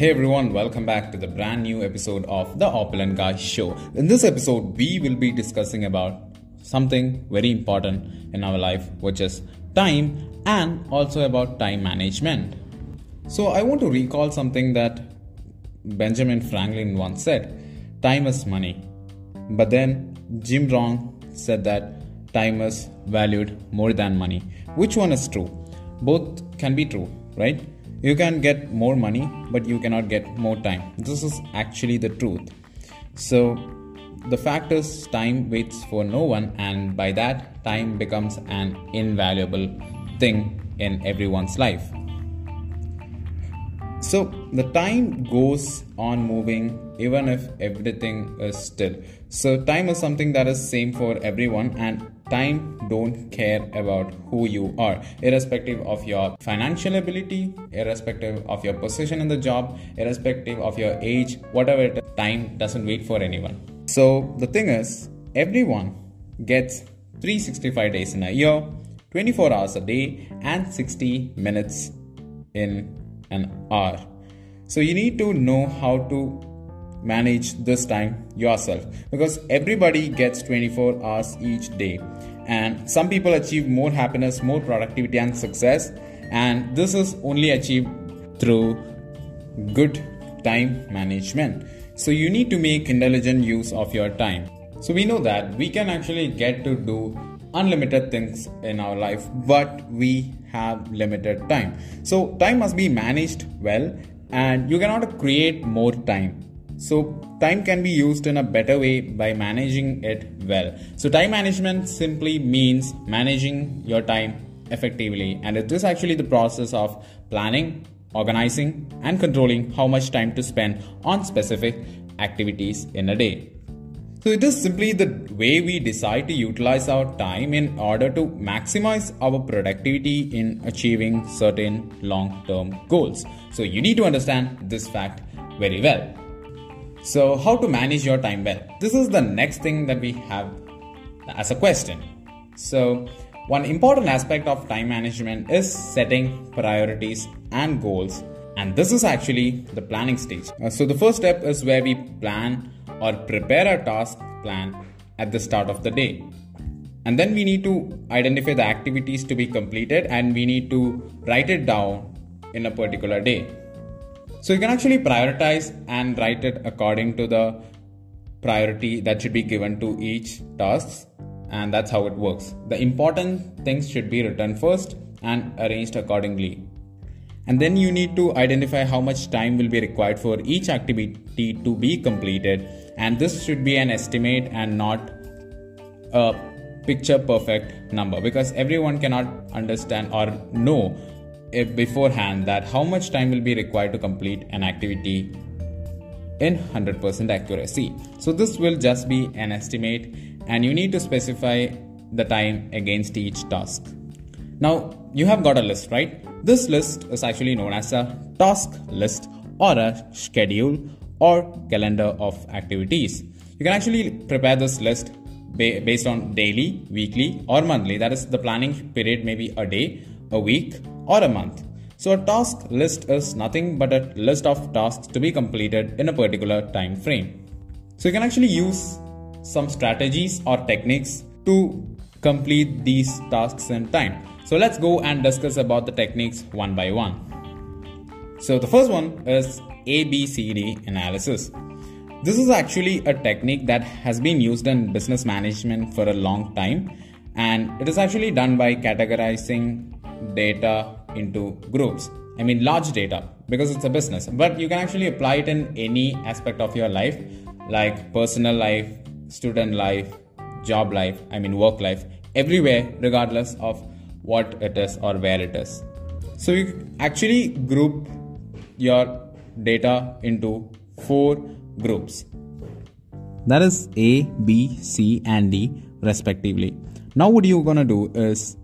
Hey everyone, welcome back to the brand new episode of the Opulent Guy Show. In this episode, we will be discussing about something very important in our life, which is time and also about time management. So, I want to recall something that Benjamin Franklin once said time is money. But then Jim Rohn said that time is valued more than money. Which one is true? Both can be true, right? You can get more money, but you cannot get more time. This is actually the truth. So, the fact is, time waits for no one, and by that, time becomes an invaluable thing in everyone's life. So, the time goes on moving even if everything is still. So, time is something that is same for everyone, and time don't care about who you are irrespective of your financial ability irrespective of your position in the job irrespective of your age whatever it is time doesn't wait for anyone. So the thing is everyone gets 365 days in a year 24 hours a day and 60 minutes in an hour. So you need to know how to manage this time yourself because everybody gets 24 hours each day and some people achieve more happiness more productivity and success. And this is only achieved through good time management. So you need to make intelligent use of your time. So we know that we can actually get to do unlimited things in our life but we have limited time. So time must be managed well and you cannot create more time. So, time can be used in a better way by managing it well. So, time management simply means managing your time effectively, and it is actually the process of planning, organizing, and controlling how much time to spend on specific activities in a day. So, it is simply the way we decide to utilize our time in order to maximize our productivity in achieving certain long term goals. So, you need to understand this fact very well. So, how to manage your time well? This is the next thing that we have as a question. So, one important aspect of time management is setting priorities and goals, and this is actually the planning stage. Uh, so, the first step is where we plan or prepare a task plan at the start of the day. And then we need to identify the activities to be completed and we need to write it down in a particular day. So you can actually prioritize and write it according to the priority that should be given to each task and that's how it works. The important things should be written first and arranged accordingly. And then you need to identify how much time will be required for each activity to be completed and this should be an estimate and not a picture perfect number because everyone cannot understand or know beforehand that how much time will be required to complete an activity in 100% accuracy. So this will just be an estimate and you need to specify the time against each task. Now you have got a list, right? This list is actually known as a task list or a schedule or calendar of activities. You can actually prepare this list based on daily, weekly, or monthly. That is, the planning period may be a day, a week, or a month. So a task list is nothing but a list of tasks to be completed in a particular time frame. So you can actually use some strategies or techniques to complete these tasks in time. So let's go and discuss about the techniques one by one. So the first one is ABCD analysis. This is actually a technique that has been used in business management for a long time and it is actually done by categorizing data into groups. I mean, large data because it's a business, but you can actually apply it in any aspect of your life, like personal life, student life, job life, I mean, work life, everywhere, regardless of what it is or where it is. So, you actually group your data into four groups that is A, B, C, and D, respectively. Now, what you're gonna do is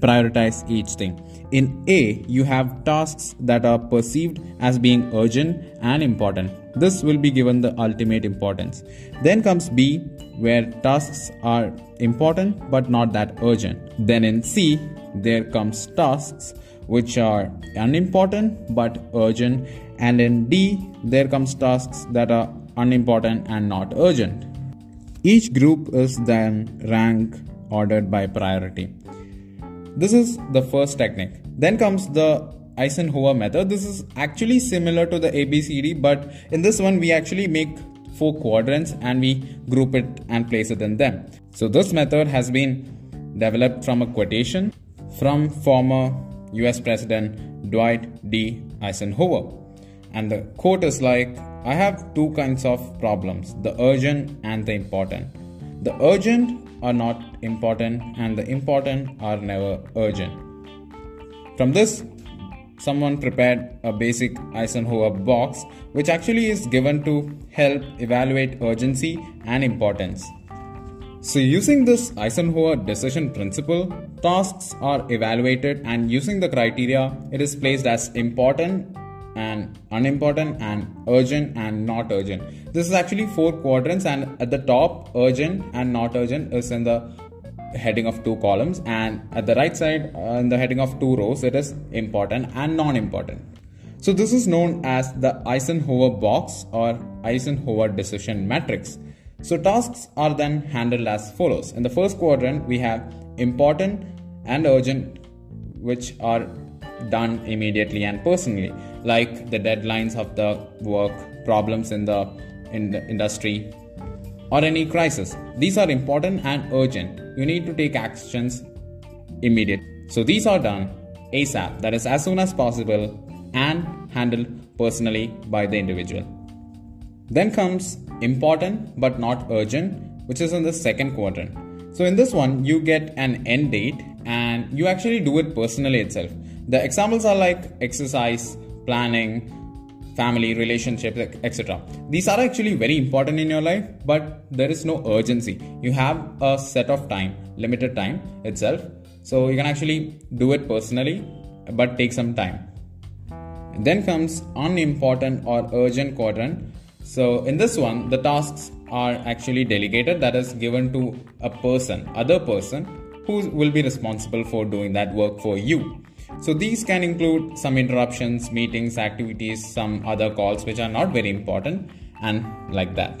prioritize each thing. In A, you have tasks that are perceived as being urgent and important. This will be given the ultimate importance. Then comes B, where tasks are important but not that urgent. Then in C, there comes tasks which are unimportant but urgent And in D, there comes tasks that are unimportant and not urgent. Each group is then ranked ordered by priority. This is the first technique. Then comes the Eisenhower method. This is actually similar to the ABCD, but in this one, we actually make four quadrants and we group it and place it in them. So, this method has been developed from a quotation from former US President Dwight D. Eisenhower. And the quote is like, I have two kinds of problems the urgent and the important. The urgent are not important, and the important are never urgent. From this, someone prepared a basic Eisenhower box, which actually is given to help evaluate urgency and importance. So, using this Eisenhower decision principle, tasks are evaluated, and using the criteria, it is placed as important and unimportant and urgent and not urgent. This is actually four quadrants, and at the top, urgent and not urgent is in the heading of two columns, and at the right side, uh, in the heading of two rows, it is important and non important. So, this is known as the Eisenhower box or Eisenhower decision matrix. So, tasks are then handled as follows. In the first quadrant, we have important and urgent, which are done immediately and personally, like the deadlines of the work, problems in the, in the industry, or any crisis. These are important and urgent. You need to take actions immediate. So these are done ASAP, that is as soon as possible, and handled personally by the individual. Then comes important but not urgent, which is in the second quadrant. So in this one, you get an end date and you actually do it personally itself. The examples are like exercise, planning, family, relationships, etc. These are actually very important in your life, but there is no urgency. You have a set of time, limited time itself. So you can actually do it personally, but take some time. Then comes unimportant or urgent quadrant. So in this one, the tasks are actually delegated, that is given to a person, other person, who will be responsible for doing that work for you. So these can include some interruptions, meetings, activities, some other calls which are not very important, and like that.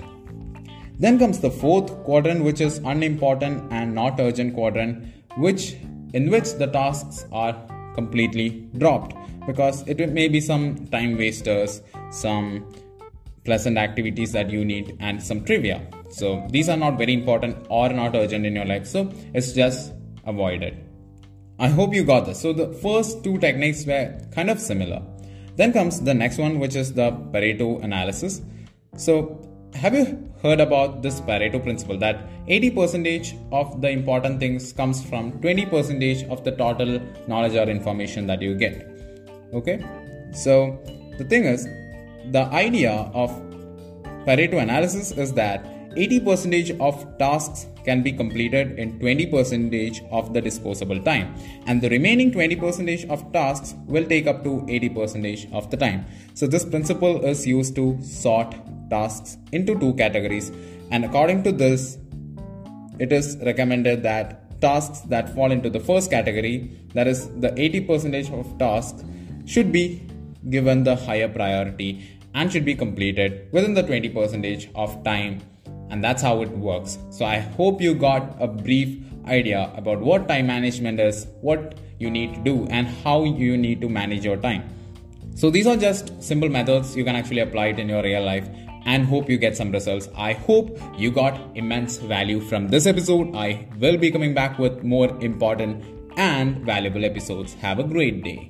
Then comes the fourth quadrant, which is unimportant and not urgent quadrant, which in which the tasks are completely dropped because it may be some time wasters, some pleasant activities that you need, and some trivia. So these are not very important or not urgent in your life. So it's just avoided. I hope you got this. So the first two techniques were kind of similar. Then comes the next one, which is the Pareto analysis. So have you heard about this Pareto principle that 80% of the important things comes from 20% of the total knowledge or information that you get? Okay, so the thing is, the idea of Pareto analysis is that 80% of tasks can be completed in 20% of the disposable time. And the remaining 20% of tasks will take up to 80% of the time. So this principle is used to sort tasks into two categories. And according to this it is recommended that tasks that fall into the first category that is the 80% of tasks should be given the higher priority and should be completed within the 20% of time and that's how it works. So I hope you got a brief idea about what time management is, what you need to do, and how you need to manage your time. So these are just simple methods you can actually apply it in your real life and hope you get some results. I hope you got immense value from this episode. I will be coming back with more important and valuable episodes. Have a great day.